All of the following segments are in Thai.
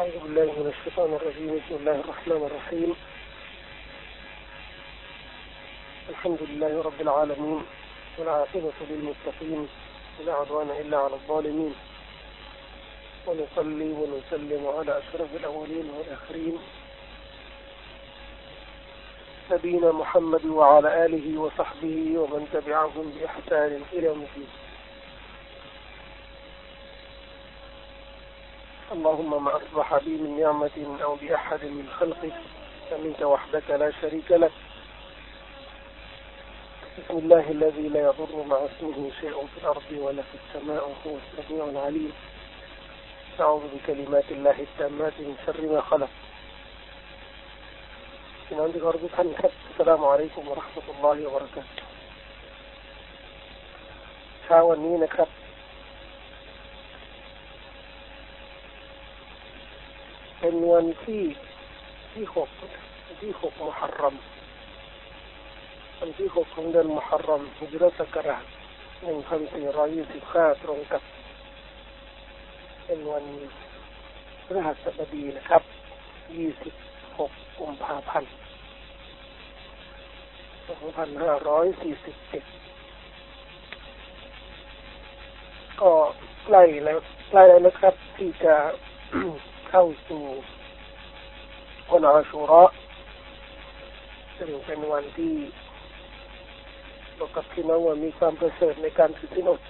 أعوذ بالله من الشيطان الرجيم. بسم الله الرحمن الرحيم. الحمد لله رب العالمين والعاقبة للمتقين ولا عدوان إلا على الظالمين. ونصلي ونسلم على أشرف الأولين والآخرين. نبينا محمد وعلى آله وصحبه ومن تبعهم بإحسان إلى الدين. اللهم ما أصبح بي من نعمة أو بأحد من خلقك فمنك وحدك لا شريك لك بسم الله الذي لا يضر مع اسمه شيء في الأرض ولا في السماء وهو السميع العليم أعوذ بكلمات الله التامات من شر ما خلق พี่น้องที่เคารพทุกท่านครับสลามอะลัยกุมวะราะห์มะตุลลอฮิวะบะเราะกาตุฮ์เช้าวันนี้นะครับ เป็นวันที่ที่หกที่หกมุฮัรรัมวันที่หกของเดือนมุฮัรรัมฮิจรัตศักราชหนึ่งพันสี่ร้อยยี่สิบห้าตรงกับ เป็นวันพฤหัสบดีนะครับยี่สิบหกกุมภาพันธ์สองพันห้าร้อยสี่สิบเจ็ดก็ใกล้แล้วใกล้แล้วนะครับ ที่จะ เข้าสู่วันอาชุระซึ่งเป็นวันที่บอกกับพี่น้องว่ามีความประเสริฐในการถือศีลอด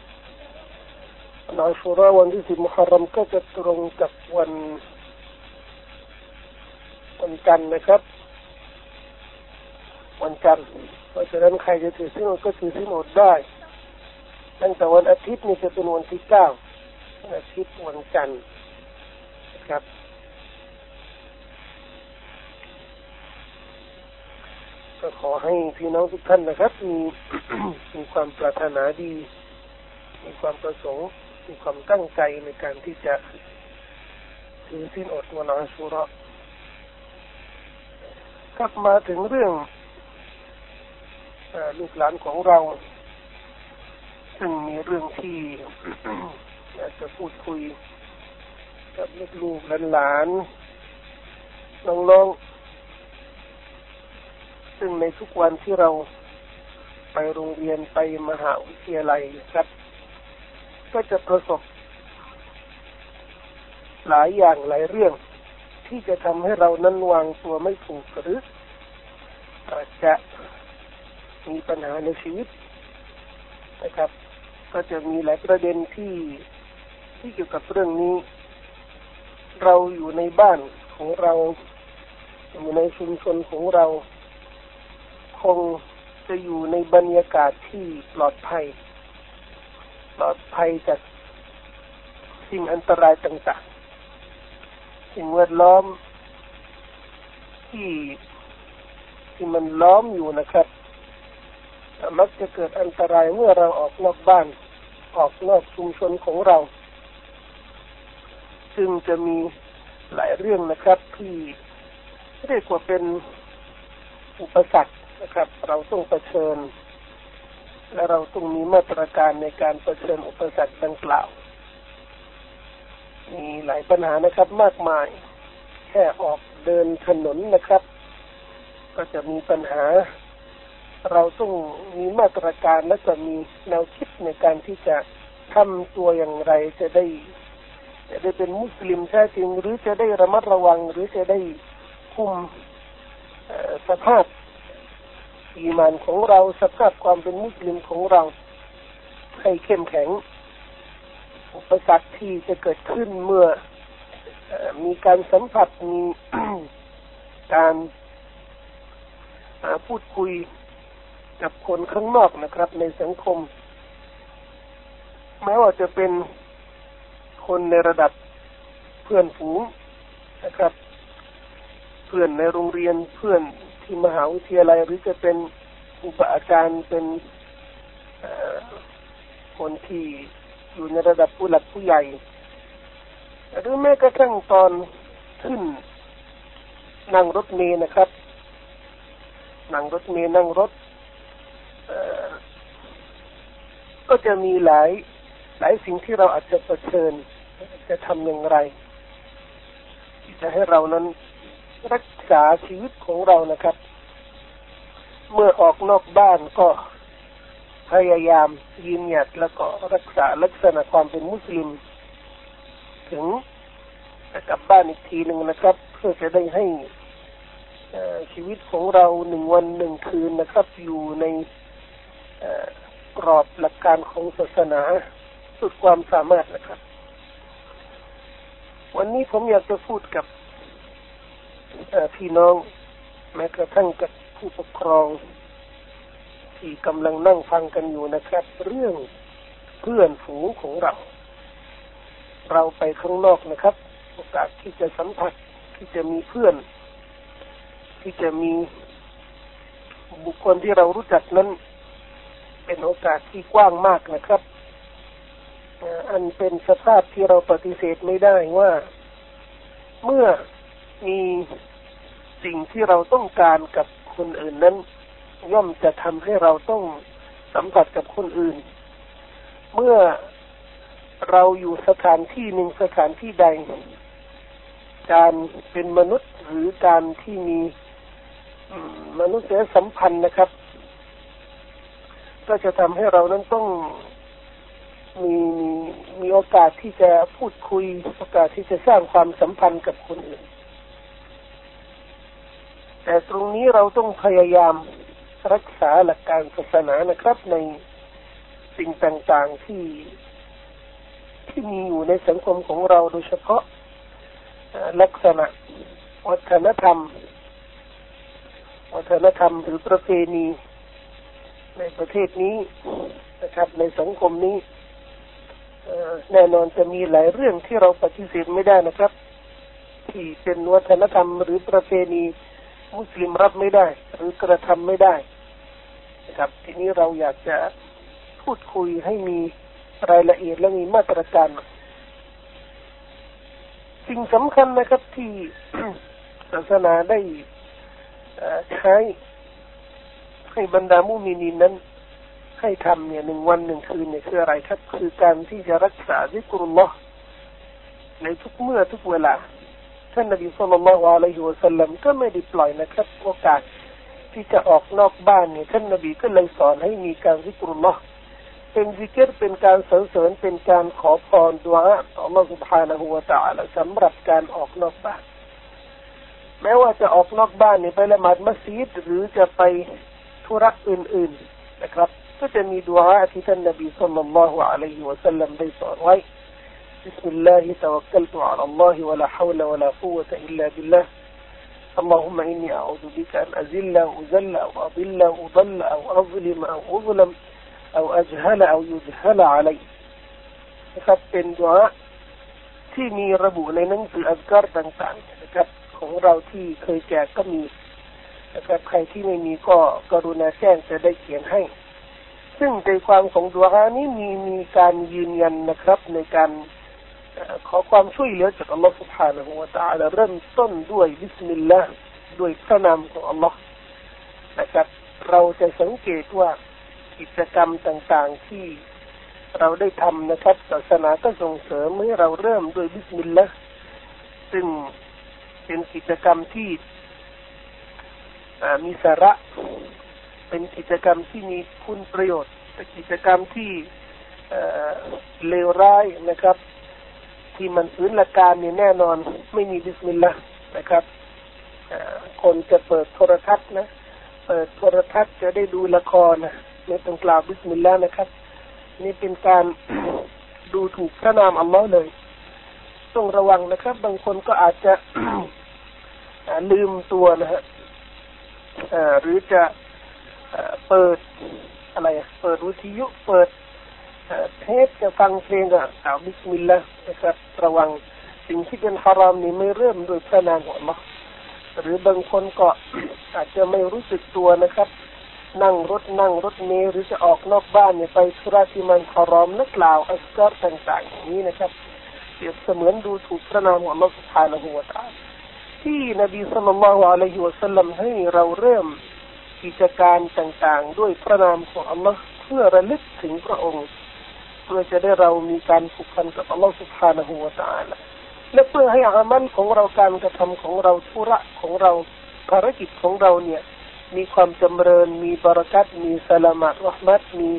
วันอาชุระวันที่สิบมุฮัรรัมก็จะตรงกับวันวันจันทร์นะครับ วันจันทร์เพราะฉะนั้นใครจะถือศีลอดก็ถือศีลอดได้ ตั้งแต่วันอาทิตย์นี่จะเป็นวันที่เก้าอาทิตย์วันจันทร์ ครับ ก็ขอให้พี่น้องทุกท่านนะครับ มีมีความปรารถนาดี มีความประสงค์ มีความตั้งใจในการที่จะถือสิ้นอดวันอาชุระกลับมาถึงเรื่องอลูกหลานของเรา ซึ่งมีเรื่องที่อยากจะพูดคุย กับลูกๆหลานๆน้องๆซึ่งในทุกวันที่เราไปโรงเรียนไปมหาวิทยาลัยครับ ก็จะประสบ หลายอย่างหลายเรื่อง ที่จะทำให้เรานั้นวางตัวไม่ถูกหรืออาจจะมีปัญหาในชีวิตนะครับ ก็จะมีหลายประเด็นที่ที่เกี่ยวกับเรื่องนี้ เราอยู่ในบ้านของเราอยู่ในชุมชนของเรา คงจะอยู่ในบรรยากาศที่ปลอดภัย ปลอดภัยจากสิ่งอันตรายต่างๆ สิ่งแวดล้อมที่ที่มันล้อมอยู่นะครับ มักจะเกิดอันตรายเมื่อเราออกนอกบ้าน ออกนอกชุมชนของเรา ซึ่งจะมีหลายเรื่องนะครับ ที่เรียกว่าเป็นอุปสรรคนะครับ เราต้องเผชิญ และเราต้องมีมาตรการในการเผชิญอุปสรรคดังกล่าว มีหลายปัญหานะครับมากมาย แค่ออกเดินถนนนะครับ ก็จะมีปัญหา เราต้องมีมาตรการและจะมีแนวคิดในการที่จะทำตัวอย่างไรจะได้ จะได้เป็นมุสลิมแท้จริง หรือจะได้ระมัดระวัง หรือจะได้คุมสภาพอีมานของเราสภาพความเป็นมุสลิมของเรา ให้เข้มแข็ง อุปสรรคที่จะเกิดขึ้นเมื่อมีการสัมผัสมีการพูดคุยกับคนข้างนอกนะครับ ในสังคมแม้ว่าจะเป็น คนในระดับเพื่อนฝูงนะครับ เพื่อนในโรงเรียนเพื่อนที่มหาวิทยาลัยหรือจะเป็นอุปอาจารย์เป็นคนที่อยู่ในระดับผู้หลักผู้ใหญ่ หรือแม้กระทั่งตอนขึ้นนั่งรถเมล์นะครับ นั่งรถเมล์นั่งรถก็จะมีหลาย หลายสิ่งที่เราอาจจะเผชิญจะทำอย่างไร ที่จะให้เรานั้นรักษาชีวิตของเรานะครับ เมื่อออกนอกบ้านก็พยายามยืนหยัดแล้วก็รักษาลักษณะความเป็นมุสลิม ถึงกลับบ้านอีกทีหนึ่งนะครับ เพื่อจะได้ให้ชีวิตของเราหนึ่งวันหนึ่งคืนนะครับ อยู่ในกรอบหลักการของศาสนา สุดความสามารถนะครับ วันนี้ผมอยากจะพูดกับพี่น้องแม้กระทั่งกับผู้ปกครอง ที่กำลังนั่งฟังกันอยู่นะครับ เรื่องเพื่อนฝูงของเรา เราไปข้างนอกนะครับ โอกาสที่จะสัมผัสที่จะมีเพื่อน ที่จะมีบุคคลที่เรารู้จักนั้น เป็นโอกาสที่กว้างมากนะครับ อันเป็นสภาพที่เราปฏิเสธไม่ได้ว่า เมื่อมีสิ่งที่เราต้องการกับคนอื่นนั้น ย่อมจะทำให้เราต้องสัมผัสกับคนอื่น เมื่อเราอยู่สถานที่หนึ่งสถานที่ใด การเป็นมนุษย์หรือการที่มีมนุษยสัมพันธ์นะครับ ก็จะทำให้เรานั้นต้องมี มีโอกาสที่จะพูดคุย โอกาสที่จะสร้างความสัมพันธ์กับคนอื่น แต่ตรงนี้เราต้องพยายามรักษาหลักการศาสนานะครับ ในสิ่งต่างๆที่ที่มีอยู่ในสังคมของเราโดยเฉพาะลักษณะวัฒนธรรม วัฒนธรรมหรือประเพณีในประเทศนี้นะครับในสังคมนี้ แน่นอนจะมีหลายเรื่องที่เราปฏิเสธไม่ได้นะครับ ที่เป็นวัฒนธรรมหรือประเพณีมุสลิมรับไม่ได้ หรือกระทำไม่ได้นะครับ ทีนี้เราอยากจะพูดคุยให้มีรายละเอียดและมีมาตรการสิ่งสำคัญนะครับที่ศาสนาได้ใช้ให้บรรดามุมินีนั้น ให้ทำเนี่ยหนึ่งวันหนึ่งคืนเนี่ยคืออะไรครับ คือการที่จะรักษาซิกรุลลอฮ์ในทุกเมื่อทุกเวลาท่านนบีสุลต่านละอะลัยฮิวะสัลลัมก็ไม่ได้ปล่อยนะครับ โอกาสที่จะออกนอกบ้านเนี่ยท่านนบีก็เลยสอนให้มีการซิกรุลลอฮ์เป็นซิกรเป็นการสรรเสริญเป็นการขอพรดุอาต่อ Allah سبحانه และ تعالى สำหรับการออกนอกบ้าน แม้ว่าจะออกนอกบ้านเนี่ยไปละหมาดมัสยิดหรือจะไปธุระอื่น ๆนะครับ ก็จะมีดุอาที่ท่านนบีสุลต่านละฮ์อะลัยฮิวะสัลลัมได้สอนไว้ بسم الله توكلت على الله ولا حول ولا قوة إلا بالله اللهم إني أعوذ بك أن أزل أو أزل أو أضل أو أضل أو أظلم أو أظلم أو أجهل أو يجهل علي นะครับเป็นดุอาที่มีระบุในหนังสืออัลกัรต่างๆนะครับของเราที่เคยแจกก็มีนะครับใครที่ไม่มีก็กรุณาแจ้งจะได้เขียนให้ ซึ่งใจความของดวงนี้มีมีการยืนยันนะครับ ในการขอความช่วยเหลือจากอัลลอฮฺ سبحانه และ تعالى เริ่มต้นด้วยบิสมิลลาห์ด้วยพระนามของอัลลอฮฺนะครับเราจะสังเกตว่ากิจกรรมต่างๆที่เราได้ทำนะครับศาสนาก็ส่งเสริมให้เราเริ่มด้วยบิสมิลลาห์ซึ่งเป็นกิจกรรมที่มีสาระ เป็นกิจกรรมที่มีคุณประโยชน์เป็นกิจกรรมที่เลวร้ายนะครับ ที่มันฝืนหลักการนี่แน่นอนไม่มีบิสมิลลาห์นะครับคนจะเปิดโทรทัศน์นะเปิดโทรทัศน์จะได้ดูละครนะไม่ต้องกล่าวบิสมิลลาห์นะครับ นี่เป็นการดูถูกพระนามอัลลอฮ์เลย ต้องระวังนะครับ บางคนก็อาจจะลืมตัวนะฮะหรือจะ เปิดอะไรเปิดวิทยุเปิดเทปจะฟังเพลงก็กล่าวบิสมิลลาห์นะครับระวังสิ่งที่เป็นฮารามนี่ไม่เริ่มโดยพระนามของอัลลอฮ์หรือบางคนก็อาจจะไม่รู้สึกตัวนะครับ นั่งรถนั่งรถเมล์หรือจะออกนอกบ้านเนี่ยไปธุระที่มันฮารอมนะกล่าวอัซการต่างๆอย่างนี้นะครับเปรียบเสมือนดูถูกพระนามของอัลลอฮ์سبحانه وتعالى ที่นบี صلى الله عليه وسلم ให้เราเริ่ม กิจการต่างๆ ด้วยพระนามของอัลลอฮ์เพื่อระลึกถึงพระองค์ เพื่อจะได้เรามีการผูกพันกับอัลลอฮ์สุภาณหัวตาลและเพื่อให้อามันของเราการกระทำของเราธุระของเราภารกิจของเราเนี่ย มีความจำเริญมีบรารัตมีสลามัดรหมัดมี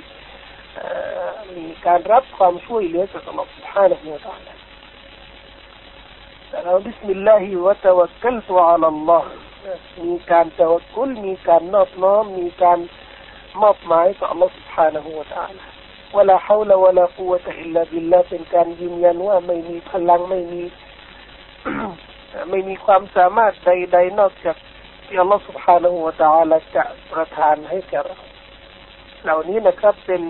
มีการรับความช่วยเหลือจากอัลลอฮ์สุภาณหัวตาลแต่เราบิสมิลลาฮิวะตะวักกัลตุอัลลอฮ์ มีการเจวกุลมีการนอบน้อม มีการมอบหมายต่ออัลลอฮฺสุบฮานะฮูวะตะอาลวะลาฮาวลาวะลากูวะตะอิลลาบิลลาเป็นการยืนยันว่าไม่มีพลังไม่มี ไม่มีความสามารถใดๆนอกจากที่อัลลอฮฺสุบฮานะฮูวะตะอาลจะประทานให้แก่เราเหล่านี้นะครับเป็น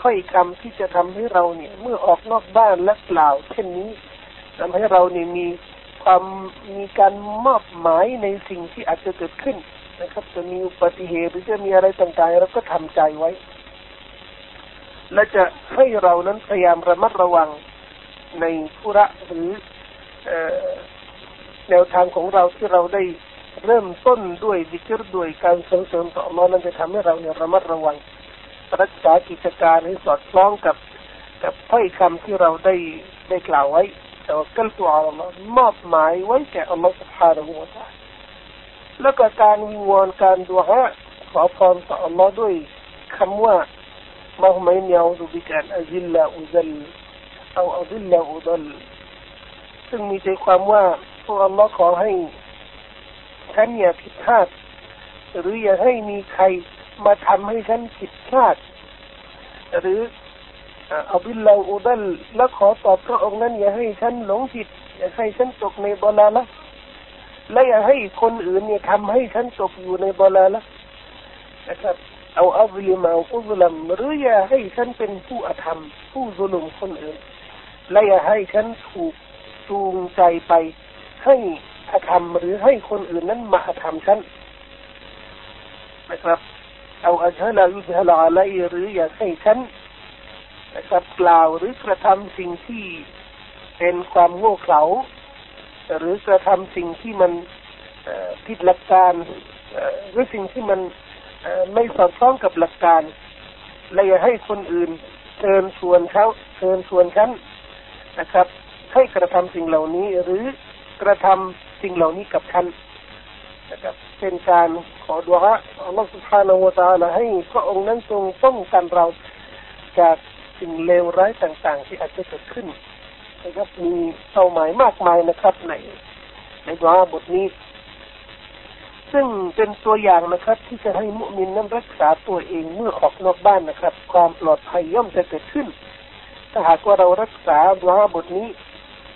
ถ้อยคำที่จะทำให้เราเนี่ย เมื่อออกนอกบ้านและกล่าว เช่นนี้ทำให้เราเนี่ยมี ความมีการมอบหมายในสิ่งที่อาจจะเกิดขึ้นนะครับ จะมีอุบัติเหตุหรือจะมีอะไรต่างๆเราก็ทำใจไว้ และจะให้เรานั้นพยายามระมัดระวังในธุระหรือแนวทางของเราที่เราได้เริ่มต้นด้วยดิจิรด้วยการส่งเสริมต่อมานั้นจะทำให้เราเนี่ยระมัดระวังรักษากิจการให้สอดคล้องกับ กับถ้อยคำที่เราได้ได้กล่าวไว้ แต่ว่ากัลตัวอัลลอฮ์มอบหมายไว้แก่อัลลอฮ์ سبحانه และ تعالى แล้วก็การวิงวอนการดูฮะขอพรต่ออัลลอฮ์ด้วยคำว่ามาฮุมัยนียอูบิกันอัจิลลาอุซัลเอาอัจิลลาอุซัลซึ่งมีใจความว่าพวกอัลลอฮ์ขอให้ฉันอย่าผิดพลาดหรืออย่าให้มีใครมาทำให้ฉันผิดพลาดหรือ อับิลลาอุดัลและขอตอบพระองค์นั้นอย่าให้ฉันหลงผิด อย่าให้ฉันตกในบลาละและอย่าให้คนอื่นเนี่ยทำให้ฉันตกอยู่ในบลาละนะครับเอาอัลลิมาอุลลัมหรืออย่าให้ฉันเป็นผู้อธรรม ผู้ซุลุมคนอื่นและอย่าให้ฉันถูกจูงใจไป ให้อธรรมหรือให้คนอื่นนั้นมาอธรรมฉันนะครับ เอาอัจฉริยุทธลาอะไรหรืออย่าให้ฉัน นะครับกล่าวหรือกระทำสิ่งที่เป็นความโง่เขลาหรือกระทำสิ่งที่มันผิดหลักการหรือสิ่งที่มันไม่สอดคล้องกับหลักการ และอย่าให้คนอื่นเชิญชวนเขาเชิญชวนฉันนะครับ ให้กระทำสิ่งเหล่านี้หรือกระทำสิ่งเหล่านี้กับฉันนะครับเป็นการขอดุอาอัลลอฮฺสุบฮานาอูตาละให้พระองค์นั้นทรงป้องกันเราจาก สิ่งเลวร้ายต่างๆ ที่อาจจะเกิดขึ้นนะครับมีเป้าหมายมากมายนะครับ ในในดุอาบทนี้ ซึ่งเป็นตัวอย่างนะครับ ที่จะให้มุมินนั้นรักษาตัวเองเมื่อออกนอกบ้านนะครับ ความปลอดภัยย่อมจะเกิดขึ้น ถ้าหากว่าเรารักษาดุอาบทนี้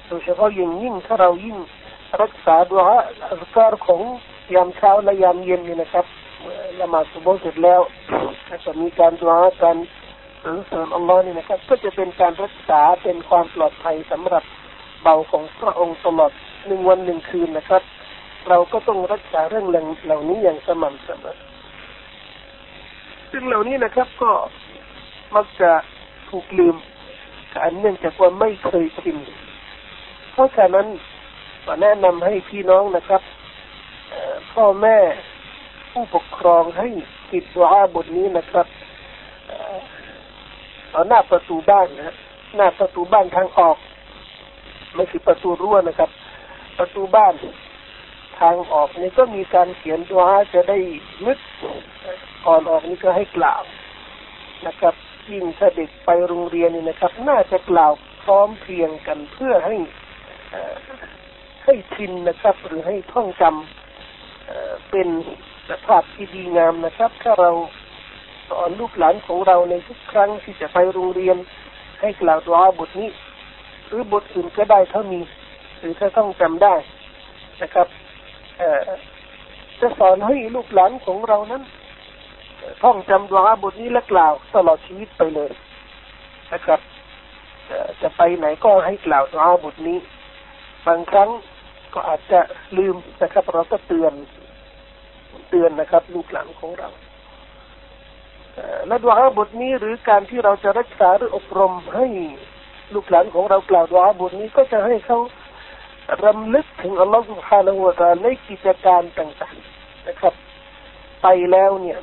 โดยเฉพาะยิ่งยิ่งถ้าเรายิ่งรักษาดุอาอัลการของยามเช้าและยามเย็นนี่นะครับละหมาดสุบฮ์เสร็จแล้วจะมีการดุอาการ สรรเสริญอัลลอฮ์นี่นะครับ ก็จะเป็นการรักษาเป็นความปลอดภัยสำหรับเบาของพระองค์ตลอดหนึ่งวันหนึ่งคืนนะครับ เราก็ต้องรักษาเรื่องเหล่านี้อย่างสม่ำเสมอซึ่งเหล่านี้นะครับก็มักจะถูกลืมอันเนื่องจากว่าไม่เคยชินเพราะฉะนั้นก็แนะนำให้พี่น้องนะครับพ่อแม่ผู้ปกครองให้ติดตัวอาบทนี้นะครับ หน้าประตูบ้านนะหน้าประตูบ้านทางออก ไม่ใช่ประตูรั้วนะครับ ประตูบ้านทางออกนี่ก็มีการเขียนตัวจะได้นึกก่อนออกนี่ก็ให้กล่าวนะครับยิ่งถ้าเด็กไปโรงเรียนนี่นะครับ น่าจะกล่าวพร้อมเพียงกันเพื่อให้ให้ชินนะครับ หรือให้ท่องจำเป็นสภาพที่ดีงามนะครับ ถ้าเรา สอนลูกหลานของเราในทุกครั้งที่จะไปโรงเรียน ให้กล่าวตัวบทนี้ หรือบทอื่นก็ได้ถ้ามี หรือถ้าต้องจำได้นะครับจะสอนให้ลูกหลานของเรานั้นท่องจำตัวบทนี้และกล่าวตลอดชีวิตไปเลยนะครับจะไปไหนก็ให้กล่าวตัวบทนี้ บางครั้งก็อาจจะลืมนะครับ เราก็เตือนเตือนนะครับ ลูกหลานของเรา และดวงบทนี้หรือการที่เราจะรักษาหรืออบรมให้ลูกหลานของเรากล่าวดุอาบทนี้ก็จะให้เขารำลึกถึงอัลลอฮฺ سبحانه وتعالى ในกิจการต่างๆนะครับ ไปแล้วเนี่ย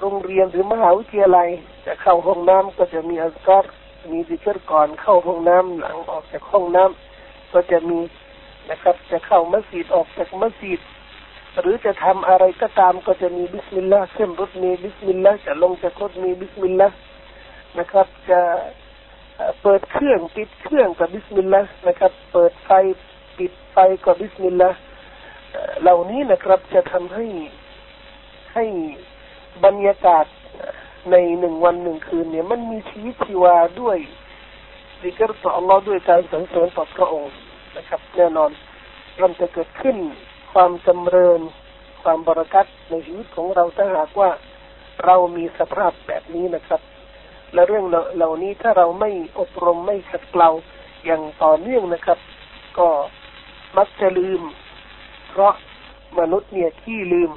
โรงเรียนหรือมหาวิทยาลัย จะเข้าห้องน้ำก็จะมีอัซการมีดิกรก่อนเข้าห้องน้ำหลังออกจากห้องน้ำ ก็จะมีนะครับ จะเข้ามัสยิดออกจากมัสยิด หรือจะทำอะไรก็ตามก็จะมีบิสมิลลาห์ขึ้นรถมีบิสมิลลาห์จะลงจากรถมีบิสมิลลาห์นะครับ จะเปิดเครื่องปิดเครื่องก็บิสมิลลาห์นะครับ เปิดไฟปิดไฟก็บิสมิลลาห์เหล่านี้นะครับจะทำให้ให้บรรยากาศในหนึ่งวันหนึ่งคืนเนี่ยมันมีชีวิตชีวาด้วยดิกรต่ออัลลอฮ์ด้วยการสรรเสริญต่อพระองค์นะครับ แน่นอนมันจะเกิดขึ้น ความจำเริญ ความบะรอกัตในชีวิตของเราถ้าหากว่าเรามีสภาพแบบนี้นะครับ และเรื่องเหล่านี้ถ้าเราไม่อบรมไม่ขัดเกลาอย่างต่อเนื่องนะครับ ก็มักจะลืม เพราะมนุษย์เนี่ยที่ลืม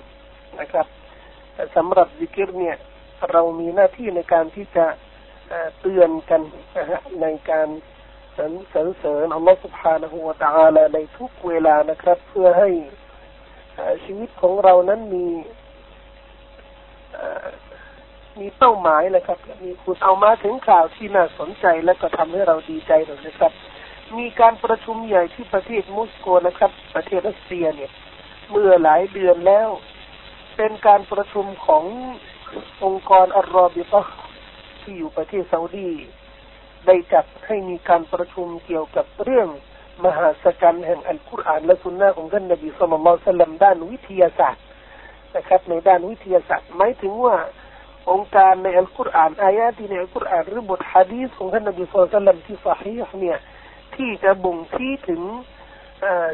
นะครับสำหรับซิกิรเนี่ย เรามีหน้าที่ในการที่จะเตือนกันในการสรรเสริญอัลลอฮฺสุบฮานะฮูวะตะอาลาในทุกเวลานะครับ เพื่อให้ ชีวิตของเรานั้นมีมีเป้าหมายนะครับ มีคุณเอามาถึงข่าวที่น่าสนใจและก็ทำให้เราดีใจหน่อยนะครับ มีการประชุมใหญ่ที่ประเทศมอสโกนะครับ ประเทศรัสเซียเนี่ย เมื่อหลายเดือนแล้ว เป็นการประชุมขององค์กรอัลรอบิตะที่อยู่ประเทศซาอุดีได้จัดให้มีการประชุมเกี่ยวกับเรื่อง มหาสจรรย์แห่งอัลกุรอานและสุนนะของท่านนบีสุลต่านสลัมด้านวิทยาศาสตร์นะครับ ในด้านวิทยาศาสตร์หมายถึงว่าองค์การในอัลกุรอานอายะที่ในอัลกุรอานหรือบทฮะดีษของท่านนบีสุลต่านที่สาฮีเนี่ยที่จะบ่งชี้ถึง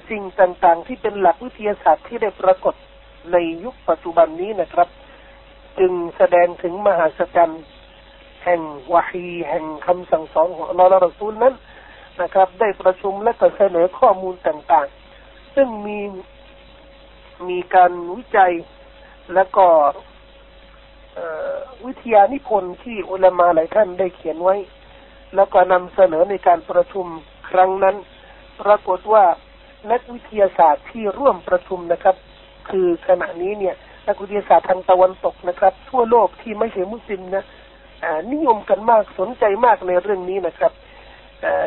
สิ่งต่างๆ ที่เป็นหลักวิทยาศาสตร์ที่ได้ปรากฏในยุคปัจจุบันนี้นะครับ จึงแสดงถึงมหาสจรรย์แห่งวะฮีแห่งคำสั่งสอนของอัลลอฮฺละรสูลนั้น นะครับ ได้ประชุมและก็เสนอข้อมูลต่างๆ ซึ่งมีมีการวิจัยและก็วิทยานิพนธ์ที่อุลามาหลายท่านได้เขียนไว้ แล้วก็นำเสนอในการประชุมครั้งนั้น ปรากฏว่านักวิทยาศาสตร์ที่ร่วมประชุมนะครับ คือขณะนี้เนี่ยนักวิทยาศาสตร์ทางตะวันตกนะครับ ทั่วโลกที่ไม่ใช่มุสลิมนะนิยมกันมากสนใจมากในเรื่องนี้นะครับ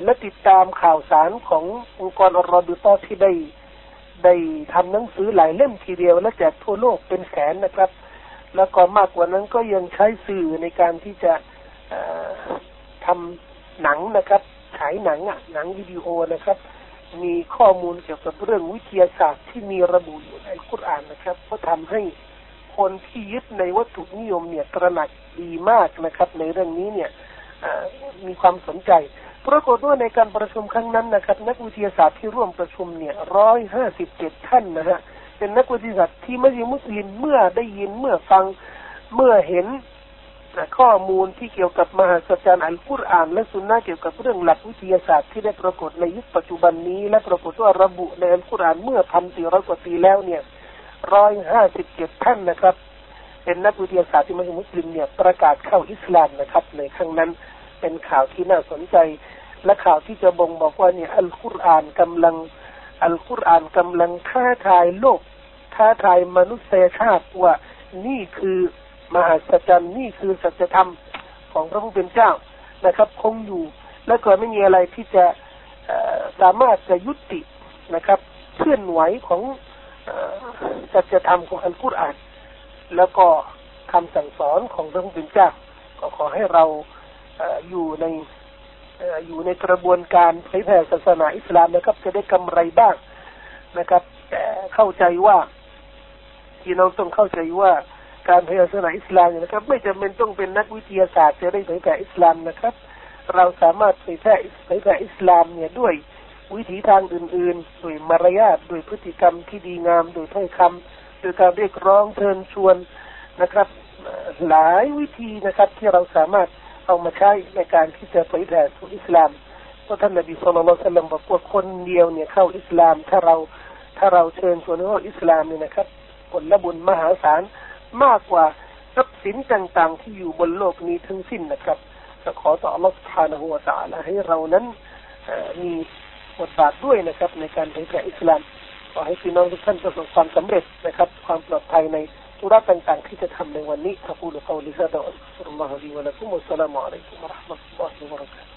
และติดตามข่าวสารขององค์กรอรอบิตอที่ได้ได้ทำหนังสือหลายเล่มทีเดียว และแจกทั่วโลกเป็นแสนนะครับ แล้วก็มากกว่านั้นก็ยังใช้สื่อในการที่จะทำหนังนะครับฉายหนังอะหนังวิดีโอนะครับ มีข้อมูลเกี่ยวกับเรื่องวิทยาศาสตร์ที่มีระบุอยู่ในคุรานนะครับ ก็ทำให้คนที่ยึดในวัตถุนิยมเนี่ยตระหนักดีมากนะครับ ในเรื่องนี้เนี่ยมีความสนใจ ปรากฏว่าในการประชุมครั้งนั้นนะครับ นักวิทยาศาสตร์ที่ร่วมประชุมเนี่ยร้อยห้าสิบเจ็ดท่านนะฮะเป็นนักวิทยาศาสตร์ที่ไม่ใช่มุสลิมเมื่อได้ยินเมื่อฟังเมื่อเห็นข้อมูลที่เกี่ยวกับมหาสัจจารย์อัลกุรอาน และสุนนะเกี่ยวกับเรื่องหลักวิทยาศาสตร์ที่ได้ปรากฏในยุคปัจจุบันนี้ และปรากฏว่าระบุในอัลกุรอานเมื่อพันสี่ร้อยกว่าปีแล้วเนี่ยร้อยห้าสิบเจ็ดท่านนะครับ เป็นนักวิทยาศาสตร์ที่ไม่ใช่มุสลิมเนี่ยประกาศเข้าอิสลามนะครับในครั้งนั้น เป็นข่าวที่น่าสนใจ และข่าวที่จะบ่งบอกว่าเนี่ยอัลกุรอานกำลังอัลกุรอานกำลังท้าทายโลกท้าทายมนุษยชาติว่านี่คือมหาสัจจ์นี่คือสัจธรรมของพระผู้เป็นเจ้านะครับ คงอยู่และก็ไม่มีอะไรที่จะสามารถจะยุตินะครับเคลื่อนไหวของสัจธรรมของอัลกุรอานแล้วก็คำสั่งสอนของพระผู้เป็นเจ้าก็ขอให้เรา อยู่ในอยู่ในกระบวนการเผยแผ่ศาสนาอิสลามนะครับ จะได้กำไรบ้างนะครับแต่เข้าใจว่าที่น้องต้องเข้าใจว่าการเผยแผ่ศาสนาอิสลามนะครับ ไม่จำเป็นต้องเป็นนักวิทยาศาสตร์จะได้เผยแผ่อิสลามนะครับ เราสามารถเผยแผ่เผยแผ่อิสลามเนี่ยด้วยวิถีทางอื่นๆ โดยมารยาทโดยพฤติกรรมที่ดีงาม โดยถ้อยคำโดยการเรียกร้องเชิญชวนนะครับ หลายวิธีนะครับที่เราสามารถ เอามาใช้ในการที่จะเผยแผ่สู่อิสลามเพราะท่านนบีสุลต่านสลัมบอกว่าคนเดียวเนี่ยเข้าอิสลาม ถ้าเราถ้าเราเชิญชวนเข้าอิสลามเนี่ยนะครับ ผลละบุญมหาศาลมากกว่าทรัพย์สินต่างๆ ที่อยู่บนโลกนี้ทั้งสิ้นนะครับจะขอต่อรับทานหัวะตะอละให้เรานั้นมีบทบาทด้วยนะครับ ในการเผยแผ่อิสลามขอให้พี่น้องทุกท่านประสบความสำเร็จนะครับ ความปลอดภัยใน اختراقا عن كتاب من وني أقول قولي هذا وأستغفر الله لي ولكم والسلام عليكم ورحمة الله وبركاته.